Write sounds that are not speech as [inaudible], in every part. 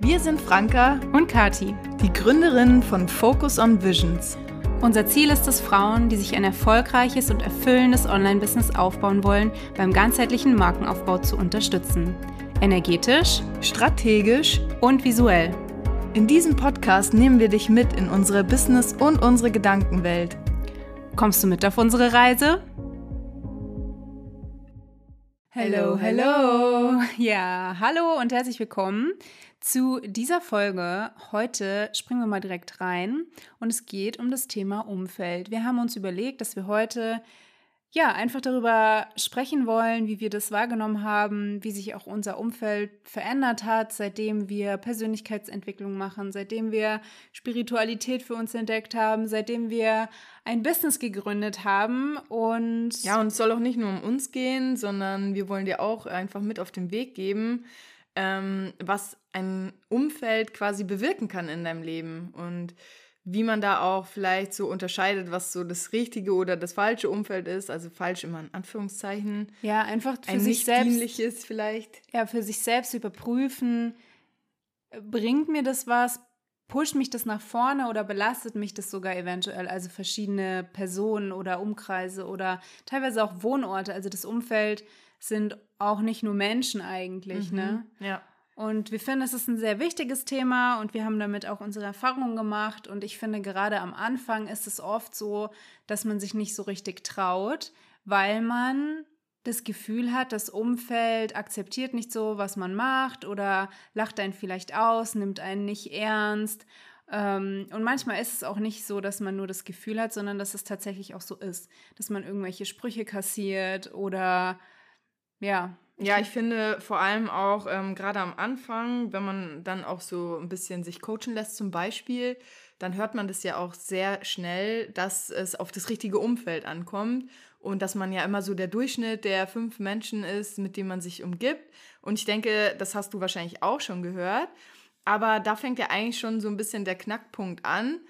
Wir sind Franka und Kati, die Gründerinnen von Focus on Visions. Unser Ziel ist es, Frauen, die sich ein erfolgreiches und erfüllendes Online-Business aufbauen wollen, beim ganzheitlichen Markenaufbau zu unterstützen. Energetisch, strategisch und visuell. In diesem Podcast nehmen wir dich mit in unsere Business- und unsere Gedankenwelt. Kommst du mit auf unsere Reise? Hello, hello. Ja, hallo und herzlich willkommen zu dieser Folge. Heute springen wir mal direkt rein und es geht um das Thema Umfeld. Wir haben uns überlegt, dass wir heute ja einfach darüber sprechen wollen, wie wir das wahrgenommen haben, wie sich auch unser Umfeld verändert hat, seitdem wir Persönlichkeitsentwicklung machen, seitdem wir Spiritualität für uns entdeckt haben, seitdem wir ein Business gegründet haben und ja, und es soll auch nicht nur um uns gehen, sondern wir wollen dir auch einfach mit auf den Weg geben, ähm, was ein Umfeld quasi bewirken kann in deinem Leben und wie man da auch vielleicht so unterscheidet, was so das richtige oder das falsche Umfeld ist. Also falsch immer in Anführungszeichen. Ja, einfach für ein sich selbst. Vielleicht. Ja, für sich selbst überprüfen, bringt mir das was, pusht mich das nach vorne oder belastet mich das sogar eventuell? Also verschiedene Personen oder Umkreise oder teilweise auch Wohnorte. Also das Umfeld sind auch nicht nur Menschen eigentlich, ne? mhm. ne? Ja. Und wir finden, es ist ein sehr wichtiges Thema und wir haben damit auch unsere Erfahrungen gemacht. Und ich finde, gerade am Anfang ist es oft so, dass man sich nicht so richtig traut, weil man das Gefühl hat, das Umfeld akzeptiert nicht so, was man macht oder lacht einen vielleicht aus, nimmt einen nicht ernst. Ähm, und manchmal ist es auch nicht so, dass man nur das Gefühl hat, sondern dass es tatsächlich auch so ist, dass man irgendwelche Sprüche kassiert oder ja, ja, ich finde vor allem auch ähm, gerade am Anfang, wenn man dann auch so ein bisschen sich coachen lässt zum Beispiel, dann hört man das ja auch sehr schnell, dass es auf das richtige Umfeld ankommt und dass man ja immer so der Durchschnitt der fünf Menschen ist, mit denen man sich umgibt. Und ich denke, das hast du wahrscheinlich auch schon gehört. Aber da fängt ja eigentlich schon so ein bisschen der Knackpunkt an,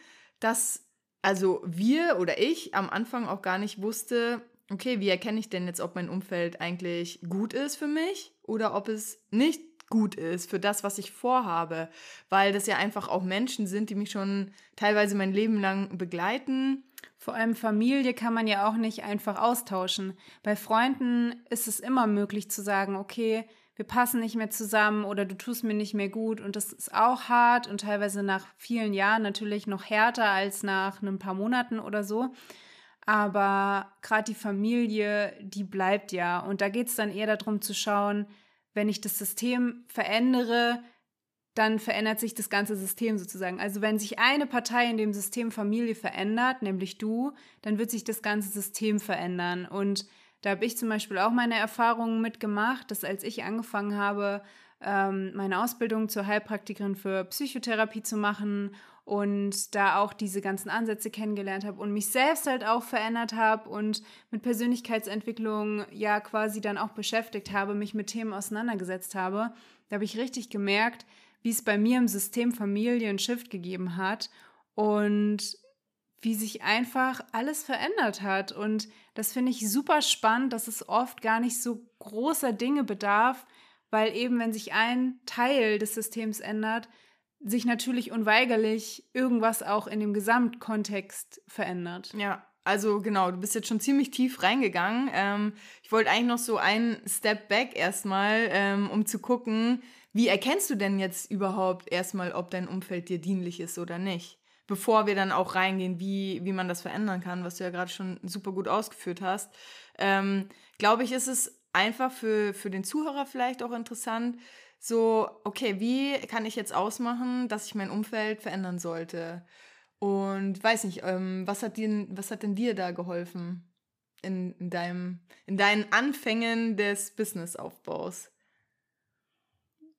dass also wir oder ich am Anfang auch gar nicht wusste, okay, wie erkenne ich denn jetzt, ob mein Umfeld eigentlich gut ist für mich oder ob es nicht gut ist für das, was ich vorhabe, weil das ja einfach auch Menschen sind, die mich schon teilweise mein Leben lang begleiten. Vor allem Familie kann man ja auch nicht einfach austauschen. Bei Freunden ist es immer möglich zu sagen, okay, wir passen nicht mehr zusammen oder du tust mir nicht mehr gut und das ist auch hart und teilweise nach vielen Jahren natürlich noch härter als nach ein paar Monaten oder so. Aber gerade die Familie, die bleibt ja. Und da geht es dann eher darum zu schauen, wenn ich das System verändere, dann verändert sich das ganze System sozusagen. Also wenn sich eine Partei in dem System Familie verändert, nämlich du, dann wird sich das ganze System verändern. Und da habe ich zum Beispiel auch meine Erfahrungen mitgemacht, dass als ich angefangen habe, ähm, meine Ausbildung zur Heilpraktikerin für Psychotherapie zu machen und da auch diese ganzen Ansätze kennengelernt habe und mich selbst halt auch verändert habe und mit Persönlichkeitsentwicklung ja quasi dann auch beschäftigt habe, mich mit Themen auseinandergesetzt habe, da habe ich richtig gemerkt, wie es bei mir im System Familie einen Shift gegeben hat und wie sich einfach alles verändert hat. Und das finde ich super spannend, dass es oft gar nicht so großer Dinge bedarf, weil eben wenn sich ein Teil des Systems ändert, sich natürlich unweigerlich irgendwas auch in dem Gesamtkontext verändert. Ja, also genau, du bist jetzt schon ziemlich tief reingegangen. Ähm, ich wollte eigentlich noch so einen Step back erstmal, ähm, um zu gucken, wie erkennst du denn jetzt überhaupt erstmal, ob dein Umfeld dir dienlich ist oder nicht? Bevor wir dann auch reingehen, wie, wie man das verändern kann, was du ja gerade schon super gut ausgeführt hast, ähm, glaube ich, ist es einfach für, für den Zuhörer vielleicht auch interessant, so, okay, wie kann ich jetzt ausmachen, dass ich mein Umfeld verändern sollte? Und weiß nicht, ähm, was, hat dir, was hat denn dir da geholfen in, in, deinem, in deinen Anfängen des Businessaufbaus?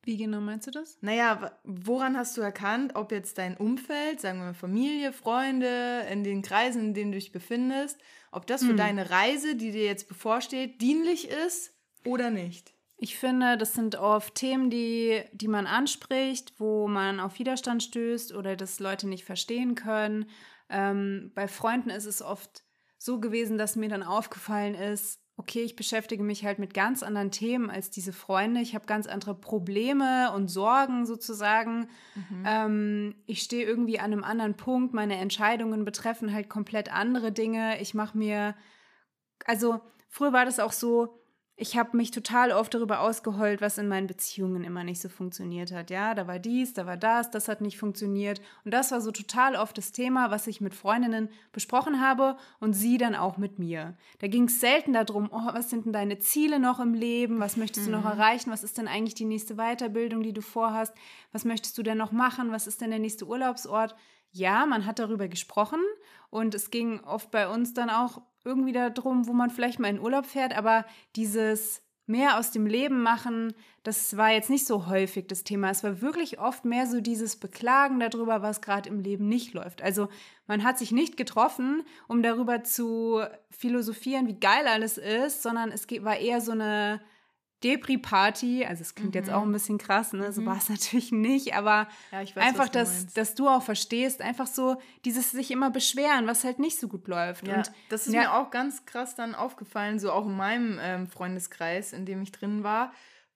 Wie genau meinst du das? Naja, woran hast du erkannt, ob jetzt dein Umfeld, sagen wir mal Familie, Freunde, in den Kreisen, in denen du dich befindest, ob das für hm. deine Reise, die dir jetzt bevorsteht, dienlich ist oder nicht? Ich finde, das sind oft Themen, die, die man anspricht, wo man auf Widerstand stößt oder das Leute nicht verstehen können. Ähm, bei Freunden ist es oft so gewesen, dass mir dann aufgefallen ist, okay, ich beschäftige mich halt mit ganz anderen Themen als diese Freunde. Ich habe ganz andere Probleme und Sorgen sozusagen. Mhm. Ähm, ich stehe irgendwie an einem anderen Punkt. Meine Entscheidungen betreffen halt komplett andere Dinge. Ich mache mir, also früher war das auch so, ich habe mich total oft darüber ausgeheult, was in meinen Beziehungen immer nicht so funktioniert hat. Ja, da war dies, da war das, das hat nicht funktioniert. Und das war so total oft das Thema, was ich mit Freundinnen besprochen habe und sie dann auch mit mir. Da ging es selten darum, oh, was sind denn deine Ziele noch im Leben? Was möchtest du noch mhm. erreichen? Was ist denn eigentlich die nächste Weiterbildung, die du vorhast? Was möchtest du denn noch machen? Was ist denn der nächste Urlaubsort? Ja, man hat darüber gesprochen und es ging oft bei uns dann auch irgendwie darum, wo man vielleicht mal in Urlaub fährt, aber dieses mehr aus dem Leben machen, das war jetzt nicht so häufig das Thema. Es war wirklich oft mehr so dieses Beklagen darüber, was gerade im Leben nicht läuft. Also man hat sich nicht getroffen, um darüber zu philosophieren, wie geil alles ist, sondern es war eher so eine Depri-Party, also es klingt mhm. jetzt auch ein bisschen krass, ne? so mhm. war es [laughs] natürlich nicht, aber ja, weiß, einfach, dass, dass du auch verstehst, einfach so dieses sich immer beschweren, was halt nicht so gut läuft. Ja, und das ist ja, mir auch ganz krass dann aufgefallen, so auch in meinem ähm, Freundeskreis, in dem ich drin war,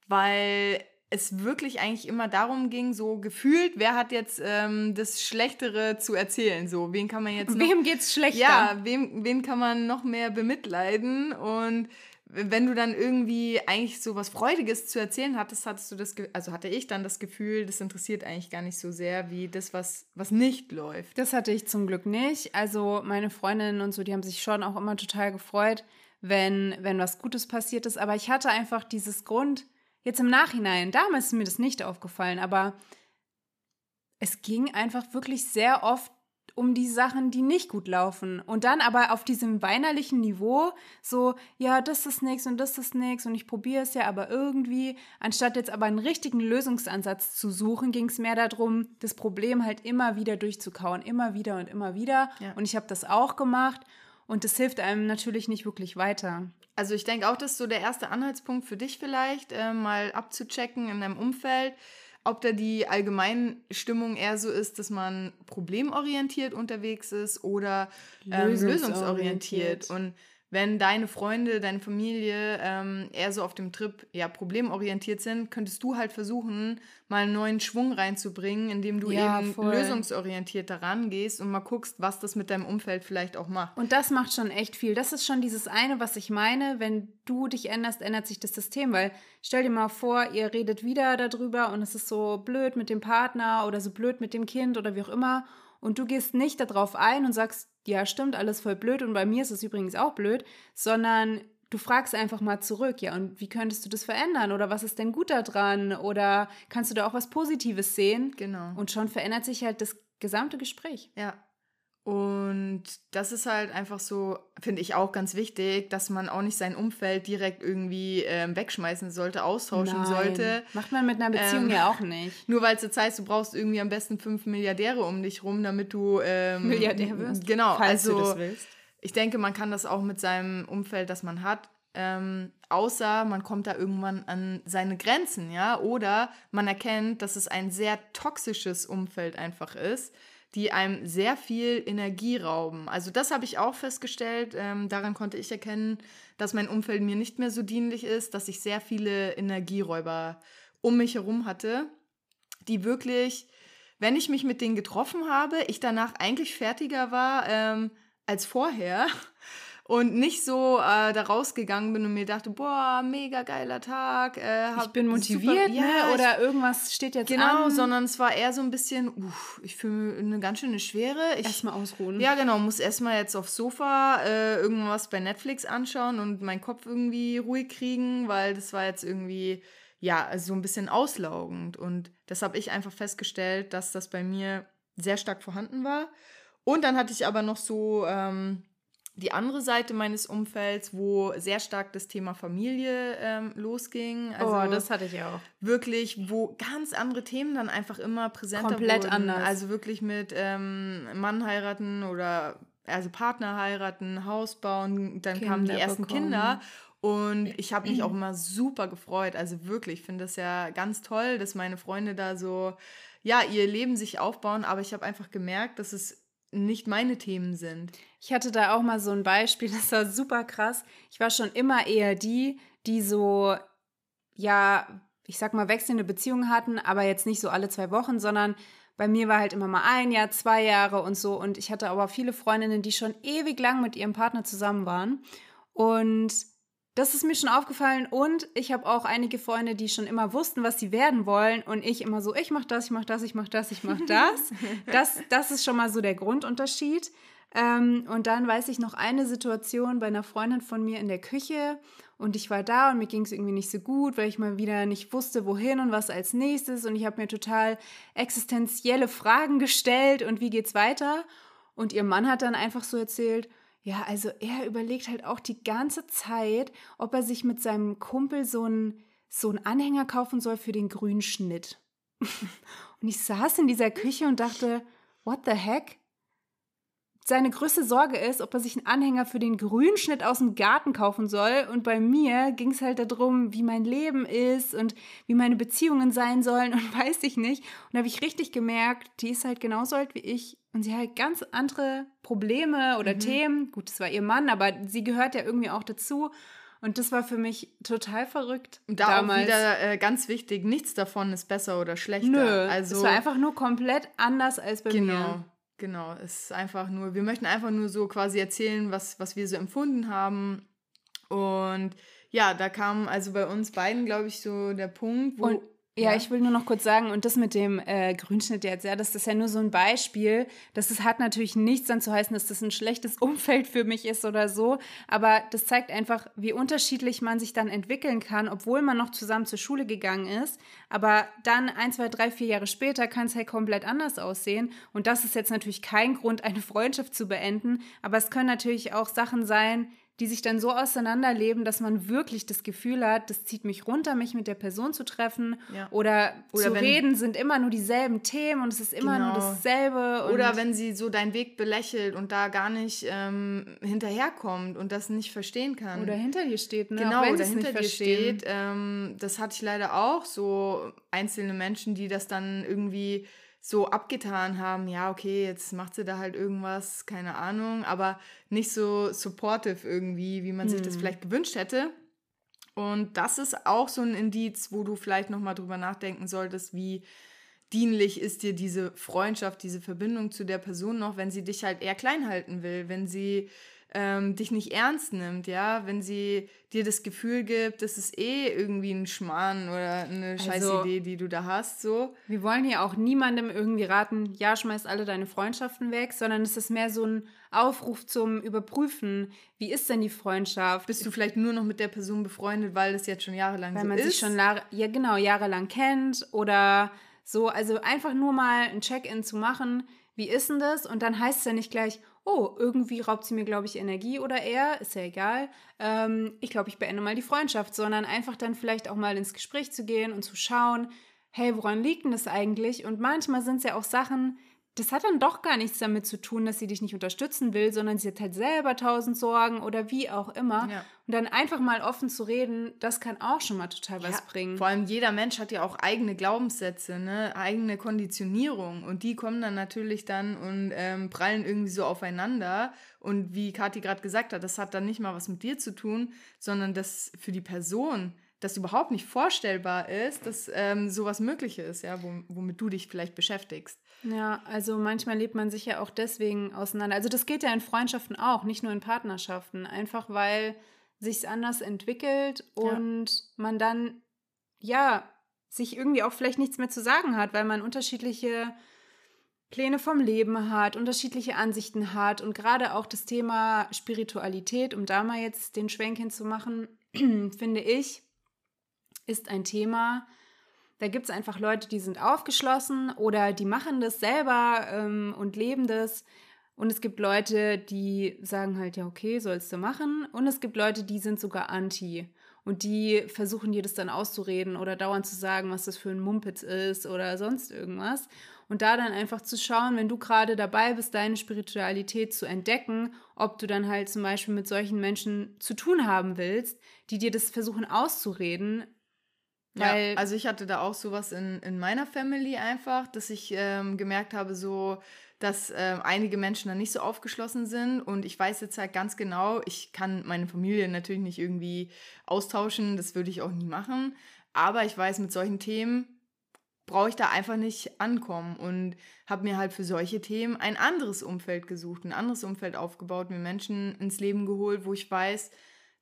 weil es wirklich eigentlich immer darum ging, so gefühlt, wer hat jetzt ähm, das Schlechtere zu erzählen, so wen kann man jetzt [laughs] noch, Wem geht's schlechter? Ja, wem, wen kann man noch mehr bemitleiden und wenn du dann irgendwie eigentlich so was Freudiges zu erzählen hattest, hattest du das, also hatte ich dann das Gefühl, das interessiert eigentlich gar nicht so sehr wie das, was, was nicht läuft. Das hatte ich zum Glück nicht. Also meine Freundinnen und so, die haben sich schon auch immer total gefreut, wenn, wenn was Gutes passiert ist. Aber ich hatte einfach dieses Grund, jetzt im Nachhinein, damals ist mir das nicht aufgefallen, aber es ging einfach wirklich sehr oft um die Sachen, die nicht gut laufen. Und dann aber auf diesem weinerlichen Niveau so, ja, das ist nichts und das ist nichts und ich probiere es ja, aber irgendwie, anstatt jetzt aber einen richtigen Lösungsansatz zu suchen, ging es mehr darum, das Problem halt immer wieder durchzukauen, immer wieder und immer wieder. Ja. Und ich habe das auch gemacht und das hilft einem natürlich nicht wirklich weiter. Also ich denke auch, das ist so der erste Anhaltspunkt für dich vielleicht, äh, mal abzuchecken in deinem Umfeld ob da die Allgemeinstimmung eher so ist, dass man problemorientiert unterwegs ist oder ähm, lösungsorientiert. Und wenn deine Freunde, deine Familie ähm, eher so auf dem Trip ja problemorientiert sind, könntest du halt versuchen, mal einen neuen Schwung reinzubringen, indem du ja, eben voll. lösungsorientiert daran gehst und mal guckst, was das mit deinem Umfeld vielleicht auch macht. Und das macht schon echt viel. Das ist schon dieses eine, was ich meine, wenn du dich änderst, ändert sich das System, weil stell dir mal vor, ihr redet wieder darüber und es ist so blöd mit dem Partner oder so blöd mit dem Kind oder wie auch immer und du gehst nicht darauf ein und sagst, ja, stimmt, alles voll blöd und bei mir ist es übrigens auch blöd, sondern du fragst einfach mal zurück, ja, und wie könntest du das verändern oder was ist denn gut daran oder kannst du da auch was Positives sehen? Genau. Und schon verändert sich halt das gesamte Gespräch. Ja, und das ist halt einfach so, finde ich auch ganz wichtig, dass man auch nicht sein Umfeld direkt irgendwie ähm, wegschmeißen sollte, austauschen Nein. sollte. Macht man mit einer Beziehung ähm, ja auch nicht. [laughs] Nur weil es jetzt heißt, du brauchst irgendwie am besten fünf Milliardäre um dich rum, damit du ähm, Milliardär wirst. Genau, falls also, du das willst. Ich denke, man kann das auch mit seinem Umfeld, das man hat, ähm, außer man kommt da irgendwann an seine Grenzen, ja, oder man erkennt, dass es ein sehr toxisches Umfeld einfach ist die einem sehr viel Energie rauben. Also das habe ich auch festgestellt. Ähm, daran konnte ich erkennen, dass mein Umfeld mir nicht mehr so dienlich ist, dass ich sehr viele Energieräuber um mich herum hatte, die wirklich, wenn ich mich mit denen getroffen habe, ich danach eigentlich fertiger war ähm, als vorher und nicht so äh, da rausgegangen bin und mir dachte, boah, mega geiler Tag. Äh, ich bin motiviert, super, ne? Ja, oder irgendwas steht jetzt genau, an. sondern es war eher so ein bisschen, uff, ich fühle eine ganz schöne Schwere. erstmal ausruhen. Ja, genau, muss erstmal jetzt aufs Sofa äh, irgendwas bei Netflix anschauen und meinen Kopf irgendwie ruhig kriegen, weil das war jetzt irgendwie, ja, so ein bisschen auslaugend. Und das habe ich einfach festgestellt, dass das bei mir sehr stark vorhanden war. Und dann hatte ich aber noch so... Ähm, die andere Seite meines Umfelds, wo sehr stark das Thema Familie ähm, losging. Also oh, das hatte ich auch. Wirklich, wo ganz andere Themen dann einfach immer präsenter Komplett wurden. anders. Also wirklich mit ähm, Mann heiraten oder also Partner heiraten, Haus bauen, dann Kinder kamen die ersten bekommen. Kinder. Und ich habe mich auch immer super gefreut. Also wirklich, ich finde das ja ganz toll, dass meine Freunde da so, ja, ihr Leben sich aufbauen. Aber ich habe einfach gemerkt, dass es nicht meine Themen sind. Ich hatte da auch mal so ein Beispiel, [laughs] das war super krass. Ich war schon immer eher die, die so, ja, ich sag mal, wechselnde Beziehungen hatten, aber jetzt nicht so alle zwei Wochen, sondern bei mir war halt immer mal ein Jahr, zwei Jahre und so. Und ich hatte aber viele Freundinnen, die schon ewig lang mit ihrem Partner zusammen waren. Und das ist mir schon aufgefallen. Und ich habe auch einige Freunde, die schon immer wussten, was sie werden wollen. Und ich immer so, ich mach das, ich mach das, ich mach das, ich mach [laughs] das. das, das ist schon mal so der Grundunterschied. Ähm, und dann weiß ich noch eine Situation bei einer Freundin von mir in der Küche und ich war da und mir ging es irgendwie nicht so gut, weil ich mal wieder nicht wusste, wohin und was als nächstes und ich habe mir total existenzielle Fragen gestellt und wie geht's weiter und ihr Mann hat dann einfach so erzählt, ja, also er überlegt halt auch die ganze Zeit, ob er sich mit seinem Kumpel so einen so Anhänger kaufen soll für den grünen Schnitt. [laughs] und ich saß in dieser Küche und dachte, what the heck? Seine größte Sorge ist, ob er sich einen Anhänger für den Grünschnitt aus dem Garten kaufen soll. Und bei mir ging es halt darum, wie mein Leben ist und wie meine Beziehungen sein sollen und [laughs] weiß ich nicht. Und da habe ich richtig gemerkt, die ist halt genauso alt wie ich und sie hat ganz andere Probleme oder mhm. Themen. Gut, das war ihr Mann, aber sie gehört ja irgendwie auch dazu. Und das war für mich total verrückt. Und da damals. auch wieder äh, ganz wichtig, nichts davon ist besser oder schlechter. Nö, also, es war einfach nur komplett anders als bei genau. mir. Genau. Genau, es ist einfach nur, wir möchten einfach nur so quasi erzählen, was, was wir so empfunden haben. Und ja, da kam also bei uns beiden, glaube ich, so der Punkt, wo. Und ja, ja, ich will nur noch kurz sagen, und das mit dem äh, Grünschnitt jetzt, ja, das ist ja nur so ein Beispiel. Das ist, hat natürlich nichts dann zu heißen, dass das ein schlechtes [laughs] Umfeld für mich ist oder so. Aber das zeigt einfach, wie unterschiedlich man sich dann entwickeln kann, obwohl man noch zusammen zur Schule gegangen ist. Aber dann ein, zwei, drei, vier Jahre später kann es halt komplett anders aussehen. Und das ist jetzt natürlich kein Grund, eine Freundschaft zu beenden. Aber es können natürlich auch Sachen sein, die sich dann so auseinanderleben, dass man wirklich das Gefühl hat, das zieht mich runter, mich mit der Person zu treffen ja. oder, oder, zu reden, sind immer nur dieselben Themen und es ist immer genau. nur dasselbe. oder wenn sie so deinen Weg belächelt und da gar nicht ähm, hinterherkommt und das nicht verstehen kann. Oder hinter dir steht, ne? Genau, oder hinter dir verstehen. steht. Ähm, das hatte ich leider auch, so einzelne Menschen, die das dann irgendwie so abgetan haben, ja, okay, jetzt macht sie da halt irgendwas, keine Ahnung, aber nicht so supportive irgendwie, wie man sich das hm. vielleicht gewünscht hätte. Und das ist auch so ein Indiz, wo du vielleicht nochmal drüber nachdenken solltest, wie dienlich ist dir diese Freundschaft, diese Verbindung zu der Person noch, wenn sie dich halt eher klein halten will, wenn sie ähm, dich nicht ernst nimmt, ja, wenn sie dir das Gefühl gibt, das ist eh irgendwie ein Schmarrn oder eine also, Idee, die du da hast, so. Wir wollen hier auch niemandem irgendwie raten, ja, schmeiß alle deine Freundschaften weg, sondern es ist mehr so ein Aufruf zum Überprüfen, wie ist denn die Freundschaft? Bist du vielleicht nur noch mit der Person befreundet, weil das jetzt schon jahrelang weil so ist? Weil man sich schon, ja genau, jahrelang kennt oder so, also einfach nur mal ein Check-in zu machen, wie ist denn das? Und dann heißt es ja nicht gleich, oh, irgendwie raubt sie mir, glaube ich, Energie oder er, ist ja egal. Ähm, ich glaube, ich beende mal die Freundschaft, sondern einfach dann vielleicht auch mal ins Gespräch zu gehen und zu schauen, hey, woran liegt denn das eigentlich? Und manchmal sind es ja auch Sachen, das hat dann doch gar nichts damit zu tun, dass sie dich nicht unterstützen will, sondern sie hat halt selber tausend Sorgen oder wie auch immer. Ja. Und dann einfach mal offen zu reden, das kann auch schon mal total ja, was bringen. Vor allem jeder Mensch hat ja auch eigene Glaubenssätze, ne? eigene Konditionierung. Und die kommen dann natürlich dann und ähm, prallen irgendwie so aufeinander. Und wie Kathi gerade gesagt hat, das hat dann nicht mal was mit dir zu tun, sondern das für die Person das überhaupt nicht vorstellbar ist, dass ähm, sowas möglich ist, ja, womit du dich vielleicht beschäftigst. Ja, also manchmal lebt man sich ja auch deswegen auseinander. Also das geht ja in Freundschaften auch, nicht nur in Partnerschaften. Einfach weil sich anders entwickelt und ja. man dann ja sich irgendwie auch vielleicht nichts mehr zu sagen hat, weil man unterschiedliche Pläne vom Leben hat, unterschiedliche Ansichten hat und gerade auch das Thema Spiritualität, um da mal jetzt den Schwenk hinzumachen, [clears throat] finde ich, ist ein Thema, da gibt es einfach Leute, die sind aufgeschlossen oder die machen das selber ähm, und leben das. Und es gibt Leute, die sagen halt, ja, okay, sollst du machen. Und es gibt Leute, die sind sogar anti. Und die versuchen dir das dann auszureden oder dauernd zu sagen, was das für ein Mumpitz ist oder sonst irgendwas. Und da dann einfach zu schauen, wenn du gerade dabei bist, deine Spiritualität zu entdecken, ob du dann halt zum Beispiel mit solchen Menschen zu tun haben willst, die dir das versuchen auszureden, weil ja, also ich hatte da auch sowas in, in meiner Family einfach, dass ich ähm, gemerkt habe, so, dass äh, einige Menschen dann nicht so aufgeschlossen sind. Und ich weiß jetzt halt ganz genau, ich kann meine Familie natürlich nicht irgendwie austauschen, das würde ich auch nie machen. Aber ich weiß, mit solchen Themen brauche ich da einfach nicht ankommen und habe mir halt für solche Themen ein anderes Umfeld gesucht, ein anderes Umfeld aufgebaut, mir Menschen ins Leben geholt, wo ich weiß,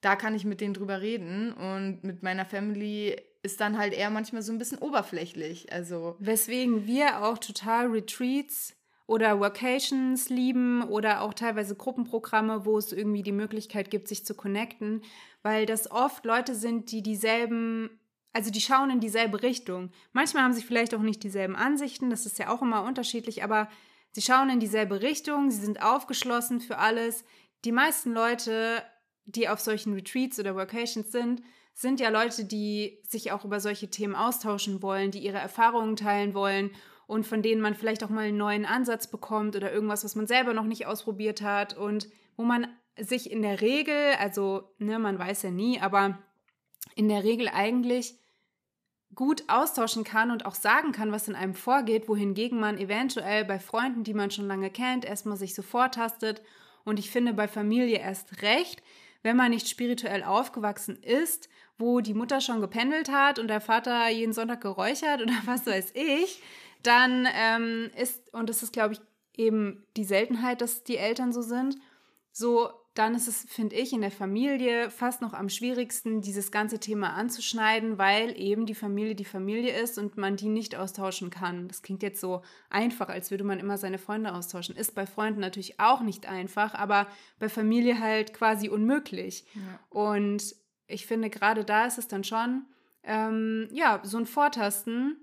da kann ich mit denen drüber reden und mit meiner Family ist dann halt eher manchmal so ein bisschen oberflächlich. Also weswegen wir auch total Retreats oder Workations lieben oder auch teilweise Gruppenprogramme, wo es irgendwie die Möglichkeit gibt, sich zu connecten, weil das oft Leute sind, die dieselben also die schauen in dieselbe Richtung. Manchmal haben sie vielleicht auch nicht dieselben Ansichten, das ist ja auch immer unterschiedlich, aber sie schauen in dieselbe Richtung, sie sind aufgeschlossen für alles. Die meisten Leute, die auf solchen Retreats oder Workations sind, sind ja Leute, die sich auch über solche Themen austauschen wollen, die ihre Erfahrungen teilen wollen und von denen man vielleicht auch mal einen neuen Ansatz bekommt oder irgendwas, was man selber noch nicht ausprobiert hat und wo man sich in der Regel, also ne, man weiß ja nie, aber in der Regel eigentlich gut austauschen kann und auch sagen kann, was in einem vorgeht, wohingegen man eventuell bei Freunden, die man schon lange kennt, erstmal sich so vortastet. Und ich finde bei Familie erst recht, wenn man nicht spirituell aufgewachsen ist, wo die Mutter schon gependelt hat und der Vater jeden Sonntag geräuchert [laughs] oder was weiß ich, dann ähm, ist, und das ist, glaube ich, eben die Seltenheit, dass die Eltern so sind, so dann ist es, finde ich, in der Familie fast noch am schwierigsten, dieses ganze Thema anzuschneiden, weil eben die Familie die Familie ist und man die nicht austauschen kann. Das klingt jetzt so einfach, als würde man immer seine Freunde austauschen. Ist bei Freunden natürlich auch nicht einfach, aber bei Familie halt quasi unmöglich. Ja. Und ich finde, gerade da ist es dann schon, ähm, ja, so ein Vortasten.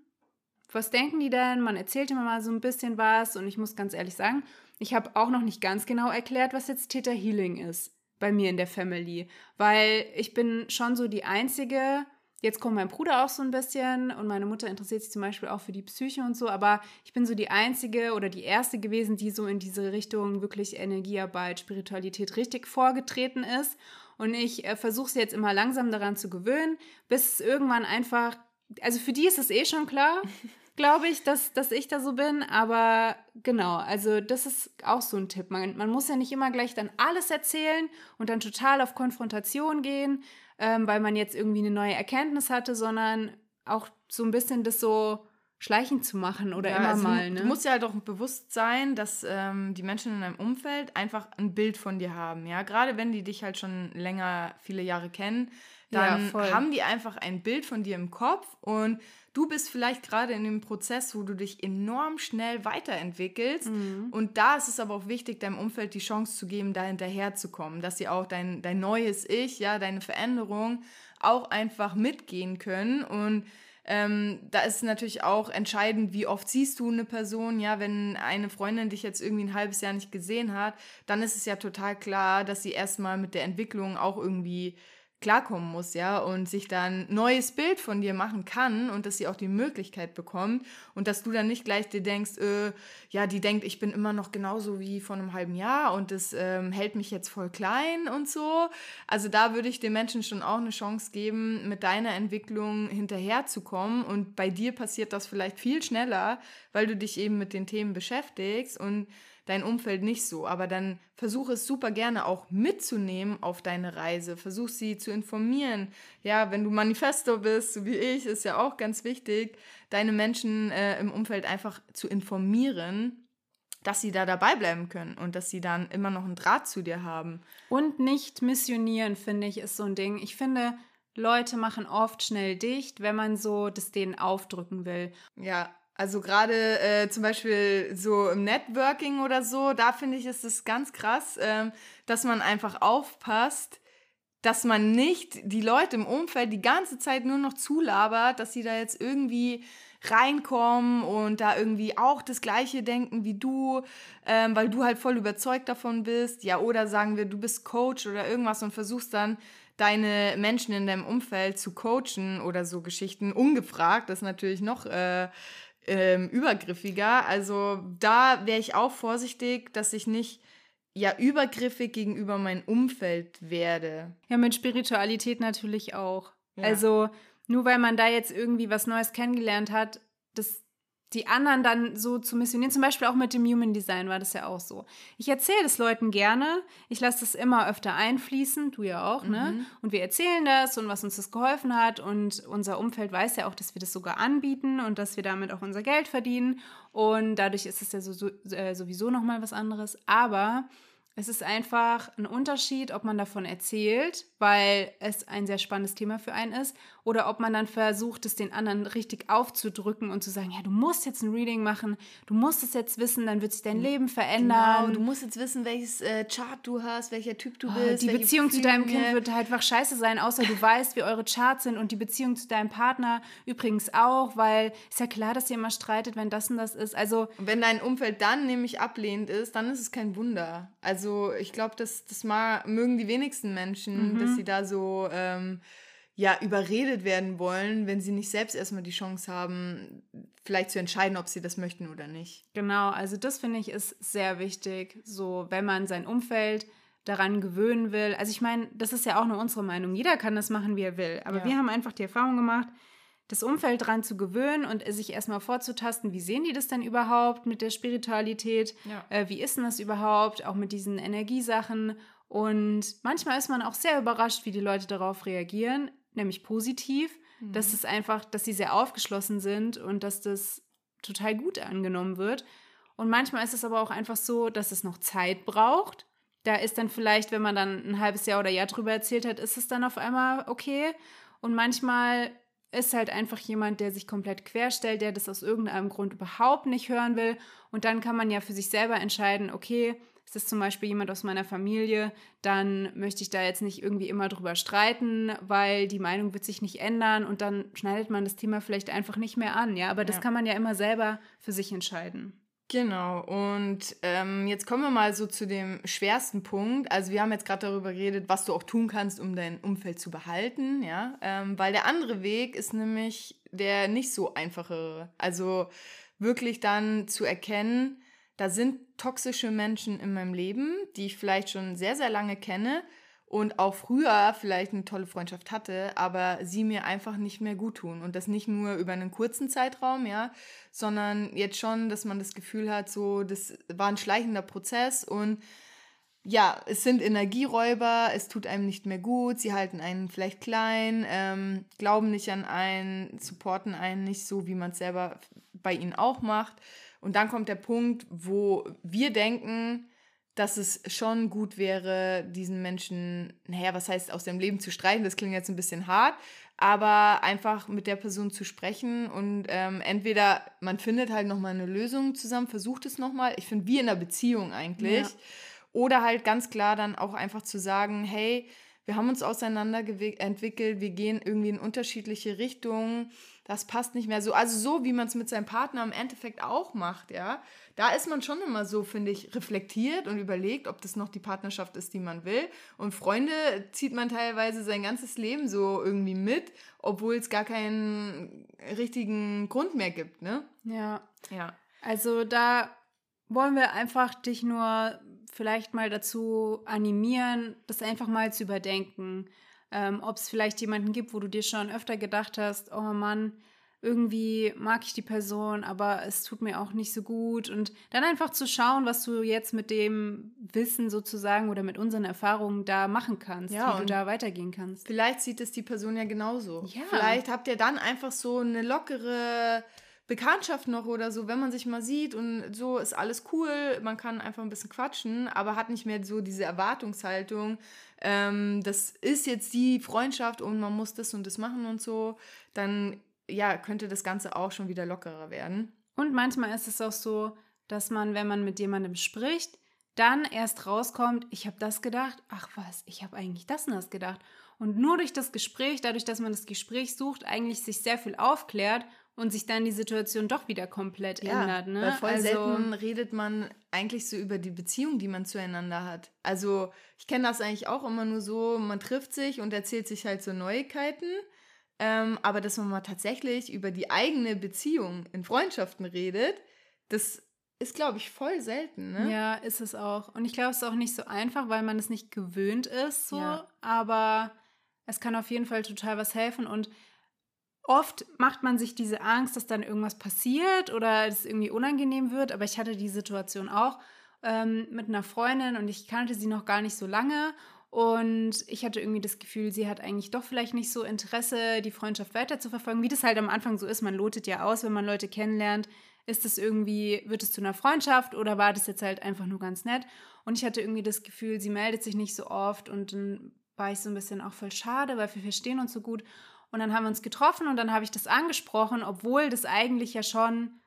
Was denken die denn? Man erzählt immer mal so ein bisschen was und ich muss ganz ehrlich sagen, ich habe auch noch nicht ganz genau erklärt, was jetzt Theta Healing ist bei mir in der Family, weil ich bin schon so die einzige. Jetzt kommt mein Bruder auch so ein bisschen und meine Mutter interessiert sich zum Beispiel auch für die Psyche und so, aber ich bin so die einzige oder die erste gewesen, die so in diese Richtung wirklich Energiearbeit, Spiritualität richtig vorgetreten ist. Und ich äh, versuche sie jetzt immer langsam daran zu gewöhnen, bis es irgendwann einfach, also für die ist es eh schon klar, [laughs] glaube ich, dass, dass ich da so bin. Aber genau, also das ist auch so ein Tipp. Man, man muss ja nicht immer gleich dann alles erzählen und dann total auf Konfrontation gehen, ähm, weil man jetzt irgendwie eine neue Erkenntnis hatte, sondern auch so ein bisschen das so schleichend zu machen oder ja, immer also mal. Ne? Du musst ja halt auch bewusst sein, dass ähm, die Menschen in deinem Umfeld einfach ein Bild von dir haben. Ja, gerade wenn die dich halt schon länger, viele Jahre kennen, dann ja, haben die einfach ein Bild von dir im Kopf und du bist vielleicht gerade in dem Prozess, wo du dich enorm schnell weiterentwickelst. Mhm. Und da ist es aber auch wichtig, deinem Umfeld die Chance zu geben, da hinterherzukommen, dass sie auch dein, dein neues Ich, ja, deine Veränderung auch einfach mitgehen können. Und ähm, da ist natürlich auch entscheidend, wie oft siehst du eine Person. Ja, wenn eine Freundin dich jetzt irgendwie ein halbes Jahr nicht gesehen hat, dann ist es ja total klar, dass sie erstmal mit der Entwicklung auch irgendwie klarkommen muss, ja, und sich dann neues Bild von dir machen kann und dass sie auch die Möglichkeit bekommt und dass du dann nicht gleich dir denkst, äh, ja, die denkt, ich bin immer noch genauso wie vor einem halben Jahr und das ähm, hält mich jetzt voll klein und so. Also da würde ich den Menschen schon auch eine Chance geben, mit deiner Entwicklung hinterherzukommen und bei dir passiert das vielleicht viel schneller, weil du dich eben mit den Themen beschäftigst und dein Umfeld nicht so. Aber dann versuch es super gerne auch mitzunehmen auf deine Reise. Versuch sie zu informieren. Ja, wenn du Manifesto bist, so wie ich, ist ja auch ganz wichtig, deine Menschen äh, im Umfeld einfach zu informieren dass sie da dabei bleiben können und dass sie dann immer noch einen Draht zu dir haben. Und nicht missionieren, finde ich, ist so ein Ding. Ich finde, Leute machen oft schnell dicht, wenn man so das denen aufdrücken will. Ja, also gerade äh, zum Beispiel so im Networking oder so, da finde ich, ist es ganz krass, ähm, dass man einfach aufpasst, dass man nicht die Leute im Umfeld die ganze Zeit nur noch zulabert, dass sie da jetzt irgendwie reinkommen und da irgendwie auch das Gleiche denken wie du, ähm, weil du halt voll überzeugt davon bist. Ja, oder sagen wir, du bist Coach oder irgendwas und versuchst dann deine Menschen in deinem Umfeld zu coachen oder so Geschichten ungefragt. Das ist natürlich noch äh, ähm, übergriffiger. Also da wäre ich auch vorsichtig, dass ich nicht ja übergriffig gegenüber meinem Umfeld werde. Ja, mit Spiritualität natürlich auch. Ja. Also nur weil man da jetzt irgendwie was Neues kennengelernt hat, das die anderen dann so zu missionieren. Zum Beispiel auch mit dem Human Design war das ja auch so. Ich erzähle das Leuten gerne. Ich lasse das immer öfter einfließen. Du ja auch, ne? Mhm. Und wir erzählen das und was uns das geholfen hat. Und unser Umfeld weiß ja auch, dass wir das sogar anbieten und dass wir damit auch unser Geld verdienen. Und dadurch ist es ja so, so, äh, sowieso nochmal was anderes. Aber es ist einfach ein Unterschied, ob man davon erzählt, weil es ein sehr spannendes Thema für einen ist, oder ob man dann versucht, es den anderen richtig aufzudrücken und zu sagen, ja, du musst jetzt ein Reading machen, du musst es jetzt wissen, dann wird sich dein Leben verändern. Genau, du musst jetzt wissen, welches äh, Chart du hast, welcher Typ du Oh, bist. die Beziehung zu deinem Gefühle. Kind wird halt einfach scheiße sein, außer du weißt, wie eure Charts sind und die Beziehung zu deinem Partner übrigens auch, weil ist ja klar, dass ihr immer streitet, wenn das und das ist. Also Und wenn dein Umfeld dann nämlich ablehnend ist, dann ist es kein Wunder. Also ich glaube, das, das mögen die wenigsten Menschen, Mhm. dass sie da so ähm, ja, überredet werden wollen, wenn sie nicht selbst erstmal die Chance haben, vielleicht zu entscheiden, ob sie das möchten oder nicht. Genau, also das finde ich ist sehr wichtig, so wenn man sein Umfeld daran gewöhnen will. Also ich meine, das ist ja auch nur unsere Meinung. Jeder kann das machen, wie er will. Aber Ja. wir haben einfach die Erfahrung gemacht, das Umfeld daran zu gewöhnen und sich erstmal vorzutasten, wie sehen die das denn überhaupt mit der Spiritualität? Ja. Äh, wie ist denn das überhaupt? Auch mit diesen Energiesachen. Und manchmal ist man auch sehr überrascht, wie die Leute darauf reagieren, nämlich positiv. Mhm. Dass es einfach, dass sie sehr aufgeschlossen sind und dass das total gut angenommen wird. Und manchmal ist es aber auch einfach so, dass es noch Zeit braucht. Da ist dann vielleicht, wenn man dann ein halbes Jahr oder Jahr drüber erzählt hat, ist es dann auf einmal okay. Und manchmal ist halt einfach jemand, der sich komplett querstellt, der das aus irgendeinem Grund überhaupt nicht hören will. Und dann kann man ja für sich selber entscheiden, okay, ist das zum Beispiel jemand aus meiner Familie, dann möchte ich da jetzt nicht irgendwie immer drüber streiten, weil die Meinung wird sich nicht ändern und dann schneidet man das Thema vielleicht einfach nicht mehr an. Ja, aber das Ja. kann man ja immer selber für sich entscheiden. Genau, und ähm, jetzt kommen wir mal so zu dem schwersten Punkt. Also wir haben jetzt gerade darüber geredet, was du auch tun kannst, um dein Umfeld zu behalten, ja. Ähm, weil der andere Weg ist nämlich der nicht so einfache. Also wirklich dann zu erkennen, da sind toxische Menschen in meinem Leben, die ich vielleicht schon sehr, sehr lange kenne und auch früher vielleicht eine tolle Freundschaft hatte, aber sie mir einfach nicht mehr gut tun. Und das nicht nur über einen kurzen Zeitraum, ja, sondern jetzt schon, dass man das Gefühl hat, so, das war ein schleichender Prozess und ja, es sind Energieräuber, es tut einem nicht mehr gut, sie halten einen vielleicht klein, ähm, glauben nicht an einen, supporten einen nicht so, wie man es selber bei ihnen auch macht. Und dann kommt der Punkt, wo wir denken, dass es schon gut wäre, diesen Menschen, naja, was heißt aus dem Leben zu streichen, das klingt jetzt ein bisschen hart, aber einfach mit der Person zu sprechen und ähm, entweder man findet halt nochmal eine Lösung zusammen, versucht es nochmal, ich finde, wie in einer Beziehung eigentlich, Ja. oder halt ganz klar dann auch einfach zu sagen, hey, wir haben uns auseinanderentwickelt, wir gehen irgendwie in unterschiedliche Richtungen, das passt nicht mehr so. Also so, wie man es mit seinem Partner im Endeffekt auch macht, ja. Da ist man schon immer so, finde ich, reflektiert und überlegt, ob das noch die Partnerschaft ist, die man will. Und Freunde zieht man teilweise sein ganzes Leben so irgendwie mit, obwohl es gar keinen richtigen Grund mehr gibt, ne? Ja. Ja. Also da wollen wir einfach dich nur vielleicht mal dazu animieren, das einfach mal zu überdenken. Ähm, Ob es vielleicht jemanden gibt, wo du dir schon öfter gedacht hast, oh Mann, irgendwie mag ich die Person, aber es tut mir auch nicht so gut. Und dann einfach zu schauen, was du jetzt mit dem Wissen sozusagen oder mit unseren Erfahrungen da machen kannst, Ja, wie du da weitergehen kannst. Vielleicht sieht es die Person ja genauso. Ja. Vielleicht habt ihr dann einfach so eine lockere Bekanntschaft noch oder so, wenn man sich mal sieht und so ist alles cool, man kann einfach ein bisschen quatschen, aber hat nicht mehr so diese Erwartungshaltung, ähm, das ist jetzt die Freundschaft und man muss das und das machen und so, dann ja, könnte das Ganze auch schon wieder lockerer werden. Und manchmal ist es auch so, dass man, wenn man mit jemandem spricht, dann erst rauskommt, ich habe das gedacht, ach was, ich habe eigentlich das und das gedacht. Und nur durch das Gespräch, dadurch, dass man das Gespräch sucht, eigentlich sich sehr viel aufklärt und sich dann die Situation doch wieder komplett ändert. Ne? Weil voll also, selten redet man eigentlich so über die Beziehung, die man zueinander hat. Also ich kenne das eigentlich auch immer nur so, man trifft sich und erzählt sich halt so Neuigkeiten. Ähm, aber dass man mal tatsächlich über die eigene Beziehung in Freundschaften redet, das ist, glaube ich, voll selten. Ne? Ja, ist es auch. Und ich glaube, es ist auch nicht so einfach, weil man es nicht gewöhnt ist, so. Ja. Aber es kann auf jeden Fall total was helfen. Und oft macht man sich diese Angst, dass dann irgendwas passiert oder es irgendwie unangenehm wird. Aber ich hatte die Situation auch ähm, mit einer Freundin und ich kannte sie noch gar nicht so lange. Und ich hatte irgendwie das Gefühl, sie hat eigentlich doch vielleicht nicht so Interesse, die Freundschaft weiter zu verfolgen, wie das halt am Anfang so ist. Man lotet ja aus, wenn man Leute kennenlernt. Ist es irgendwie, wird es zu einer Freundschaft oder war das jetzt halt einfach nur ganz nett? Und ich hatte irgendwie das Gefühl, sie meldet sich nicht so oft und dann war ich so ein bisschen auch voll schade, weil wir verstehen uns so gut. Und dann haben wir uns getroffen und dann habe ich das angesprochen, obwohl das eigentlich ja schon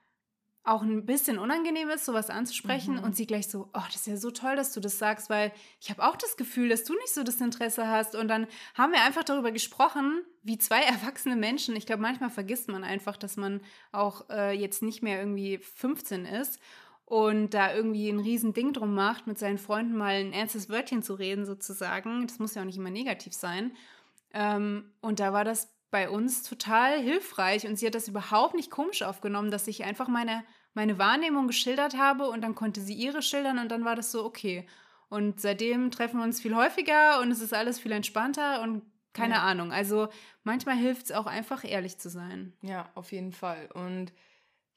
auch ein bisschen unangenehm ist, sowas anzusprechen. Mhm. Und sie gleich so, oh, das ist ja so toll, dass du das sagst, weil ich habe auch das Gefühl, dass du nicht so das Interesse hast. Und dann haben wir einfach darüber gesprochen, wie zwei [laughs] erwachsene Menschen. Ich glaube, manchmal vergisst man einfach, dass man auch äh, jetzt nicht mehr irgendwie 15 ist und da irgendwie ein Riesending drum macht, mit seinen Freunden mal ein ernstes Wörtchen zu reden, sozusagen. Das muss ja auch nicht immer negativ sein. Ähm, und da war das bei uns total hilfreich und sie hat das überhaupt nicht komisch aufgenommen, dass ich einfach meine, meine Wahrnehmung geschildert habe und dann konnte sie ihre schildern und dann war das so okay. Und seitdem treffen wir uns viel häufiger und es ist alles viel entspannter und keine ja. Ahnung. Also manchmal hilft es auch einfach ehrlich zu sein. Ja, auf jeden Fall. Und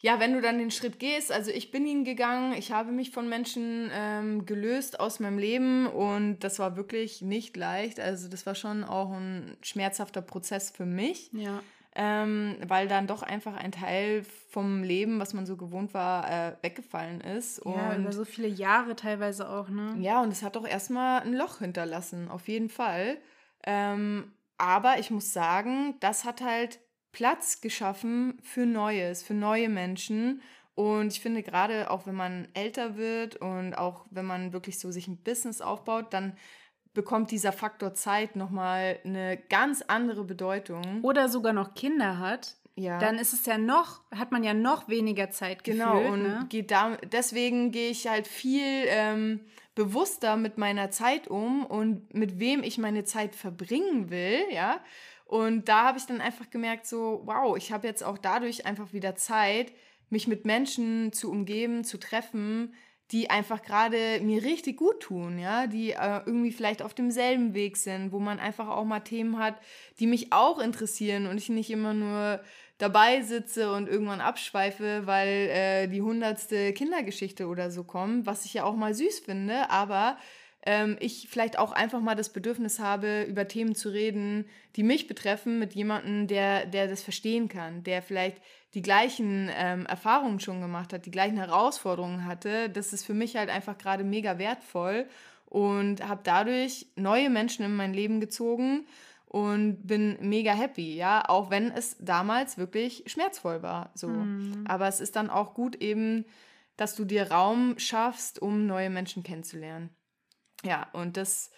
ja, wenn du dann den Schritt gehst, also ich bin ihn gegangen, ich habe mich von Menschen ähm, gelöst aus meinem Leben und das war wirklich nicht leicht. Also das war schon auch ein schmerzhafter Prozess für mich. Ja. Ähm, weil dann doch einfach ein Teil vom Leben, was man so gewohnt war, äh, weggefallen ist. Ja, und über so viele Jahre teilweise auch, ne? Ja, und es hat doch erstmal ein Loch hinterlassen, auf jeden Fall. Ähm, aber ich muss sagen, das hat halt Platz geschaffen für Neues, für neue Menschen. Und ich finde gerade auch, wenn man älter wird und auch wenn man wirklich so sich ein Business aufbaut, dann bekommt dieser Faktor Zeit nochmal eine ganz andere Bedeutung. Oder sogar noch Kinder hat. Ja. Dann ist es ja noch, hat man ja noch weniger Zeit Genau, und ne? geht da, deswegen gehe ich halt viel ähm, bewusster mit meiner Zeit um und mit wem ich meine Zeit verbringen will, ja. Und da habe ich dann einfach gemerkt, so, wow, ich habe jetzt auch dadurch einfach wieder Zeit, mich mit Menschen zu umgeben, zu treffen, die einfach gerade mir richtig gut tun, ja, die äh, irgendwie vielleicht auf demselben Weg sind, wo man einfach auch mal Themen hat, die mich auch interessieren und ich nicht immer nur dabei sitze und irgendwann abschweife, weil äh, die hundertste Kindergeschichte oder so kommt, was ich ja auch mal süß finde, aber ähm, ich vielleicht auch einfach mal das Bedürfnis habe, über Themen zu reden, die mich betreffen, mit jemandem, der, der das verstehen kann, der vielleicht die gleichen ähm, Erfahrungen schon gemacht hat, die gleichen Herausforderungen hatte. Das ist für mich halt einfach gerade mega wertvoll und habe dadurch neue Menschen in mein Leben gezogen und bin mega happy, ja, auch wenn es damals wirklich schmerzvoll war, so. Mhm. Aber es ist dann auch gut eben, dass du dir Raum schaffst, um neue Menschen kennenzulernen. Ja, und das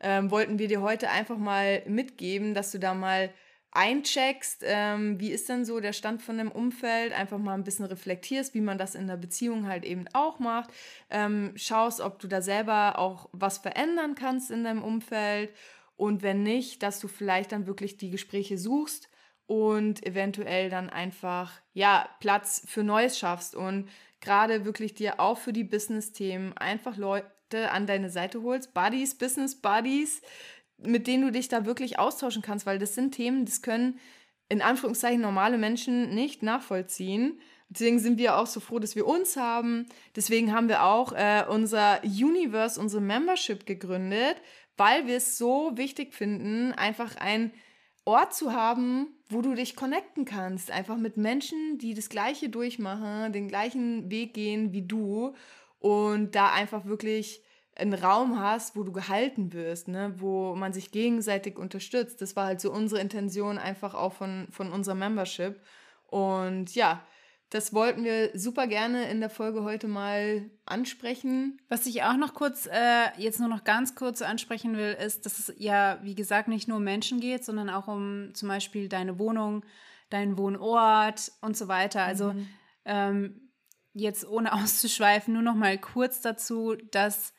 ähm, wollten wir dir heute einfach mal mitgeben, dass du da mal eincheckst, ähm, wie ist denn so der Stand von dem Umfeld, einfach mal ein bisschen reflektierst, wie man das in der Beziehung halt eben auch macht, ähm, schaust, ob du da selber auch was verändern kannst in deinem Umfeld und wenn nicht, dass du vielleicht dann wirklich die Gespräche suchst und eventuell dann einfach, ja, Platz für Neues schaffst und gerade wirklich dir auch für die Business-Themen einfach Leute an deine Seite holst, Buddies, Business Buddies, mit denen du dich da wirklich austauschen kannst, weil das sind Themen, das können in Anführungszeichen normale Menschen nicht nachvollziehen. Deswegen sind wir auch so froh, dass wir uns haben. Deswegen haben wir auch äh, unser Universe, unsere Membership gegründet, weil wir es so wichtig finden, einfach ein Ort zu haben, wo du dich connecten kannst. Einfach mit Menschen, die das Gleiche durchmachen, den gleichen Weg gehen wie du und da einfach wirklich einen Raum hast, wo du gehalten wirst, ne? wo man sich gegenseitig unterstützt. Das war halt so unsere Intention einfach auch von, von unserer Membership. Und ja, das wollten wir super gerne in der Folge heute mal ansprechen. Was ich auch noch kurz, äh, jetzt nur noch ganz kurz ansprechen will, ist, dass es ja, wie gesagt, nicht nur um Menschen geht, sondern auch um zum Beispiel deine Wohnung, deinen Wohnort und so weiter. Also mhm. ähm, jetzt ohne [laughs] auszuschweifen, nur noch mal kurz dazu, dass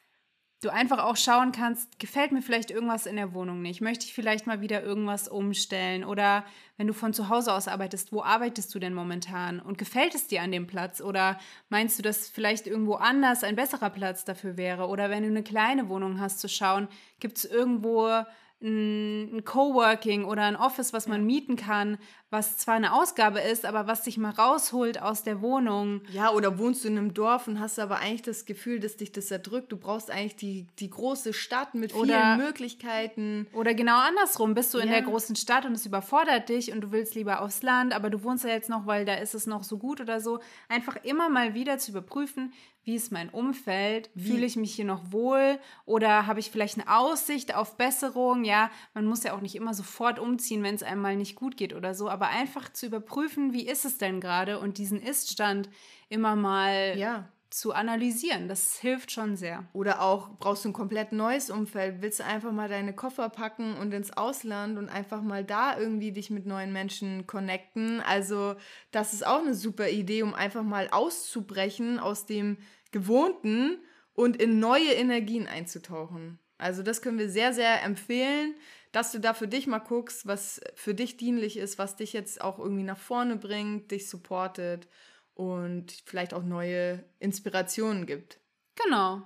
du einfach auch schauen kannst, gefällt mir vielleicht irgendwas in der Wohnung nicht? Möchte ich vielleicht mal wieder irgendwas umstellen? Oder wenn du von zu Hause aus arbeitest, wo arbeitest du denn momentan? Und gefällt es dir an dem Platz? Oder meinst du, dass vielleicht irgendwo anders ein besserer Platz dafür wäre? Oder wenn du eine kleine Wohnung hast, zu schauen, gibt es irgendwo ein Coworking oder ein Office, was man mieten kann, was zwar eine Ausgabe ist, aber was dich mal rausholt aus der Wohnung. Ja, oder wohnst du in einem Dorf und hast aber eigentlich das Gefühl, dass dich das erdrückt. Du brauchst eigentlich die, die große Stadt mit vielen Oder- Möglichkeiten. Oder genau andersrum, bist du in Ja. der großen Stadt und es überfordert dich und du willst lieber aufs Land, aber du wohnst ja jetzt noch, weil da ist es noch so gut oder so. Einfach immer mal wieder zu überprüfen, wie ist mein Umfeld, fühle ich mich hier noch wohl oder habe ich vielleicht eine Aussicht auf Besserung? Ja, man muss ja auch nicht immer sofort umziehen, wenn es einem mal nicht gut geht oder so, aber einfach zu überprüfen, wie ist es denn gerade und diesen Iststand immer mal Ja. Zu analysieren. Das hilft schon sehr. Oder auch brauchst du ein komplett neues Umfeld, willst du einfach mal deine Koffer packen und ins Ausland und einfach mal da irgendwie dich mit neuen Menschen connecten. Also das ist auch eine super Idee, um einfach mal auszubrechen aus dem Gewohnten und in neue Energien einzutauchen. Also das können wir sehr, sehr empfehlen, dass du da für dich mal guckst, was für dich dienlich ist, was dich jetzt auch irgendwie nach vorne bringt, dich supportet und vielleicht auch neue Inspirationen gibt. Genau.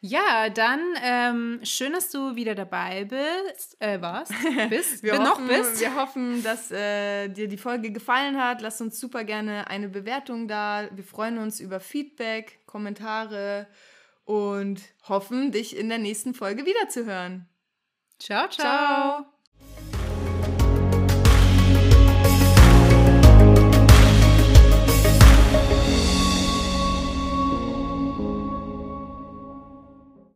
Ja, dann ähm, schön, dass du wieder dabei bist. Äh, warst? [laughs] Bist? Wir hoffen, noch bist. Wir hoffen, dass äh, dir die Folge gefallen hat. Lass uns super gerne eine Bewertung da. Wir freuen uns über Feedback, Kommentare und hoffen, dich in der nächsten Folge wiederzuhören. Ciao, ciao. Ciao.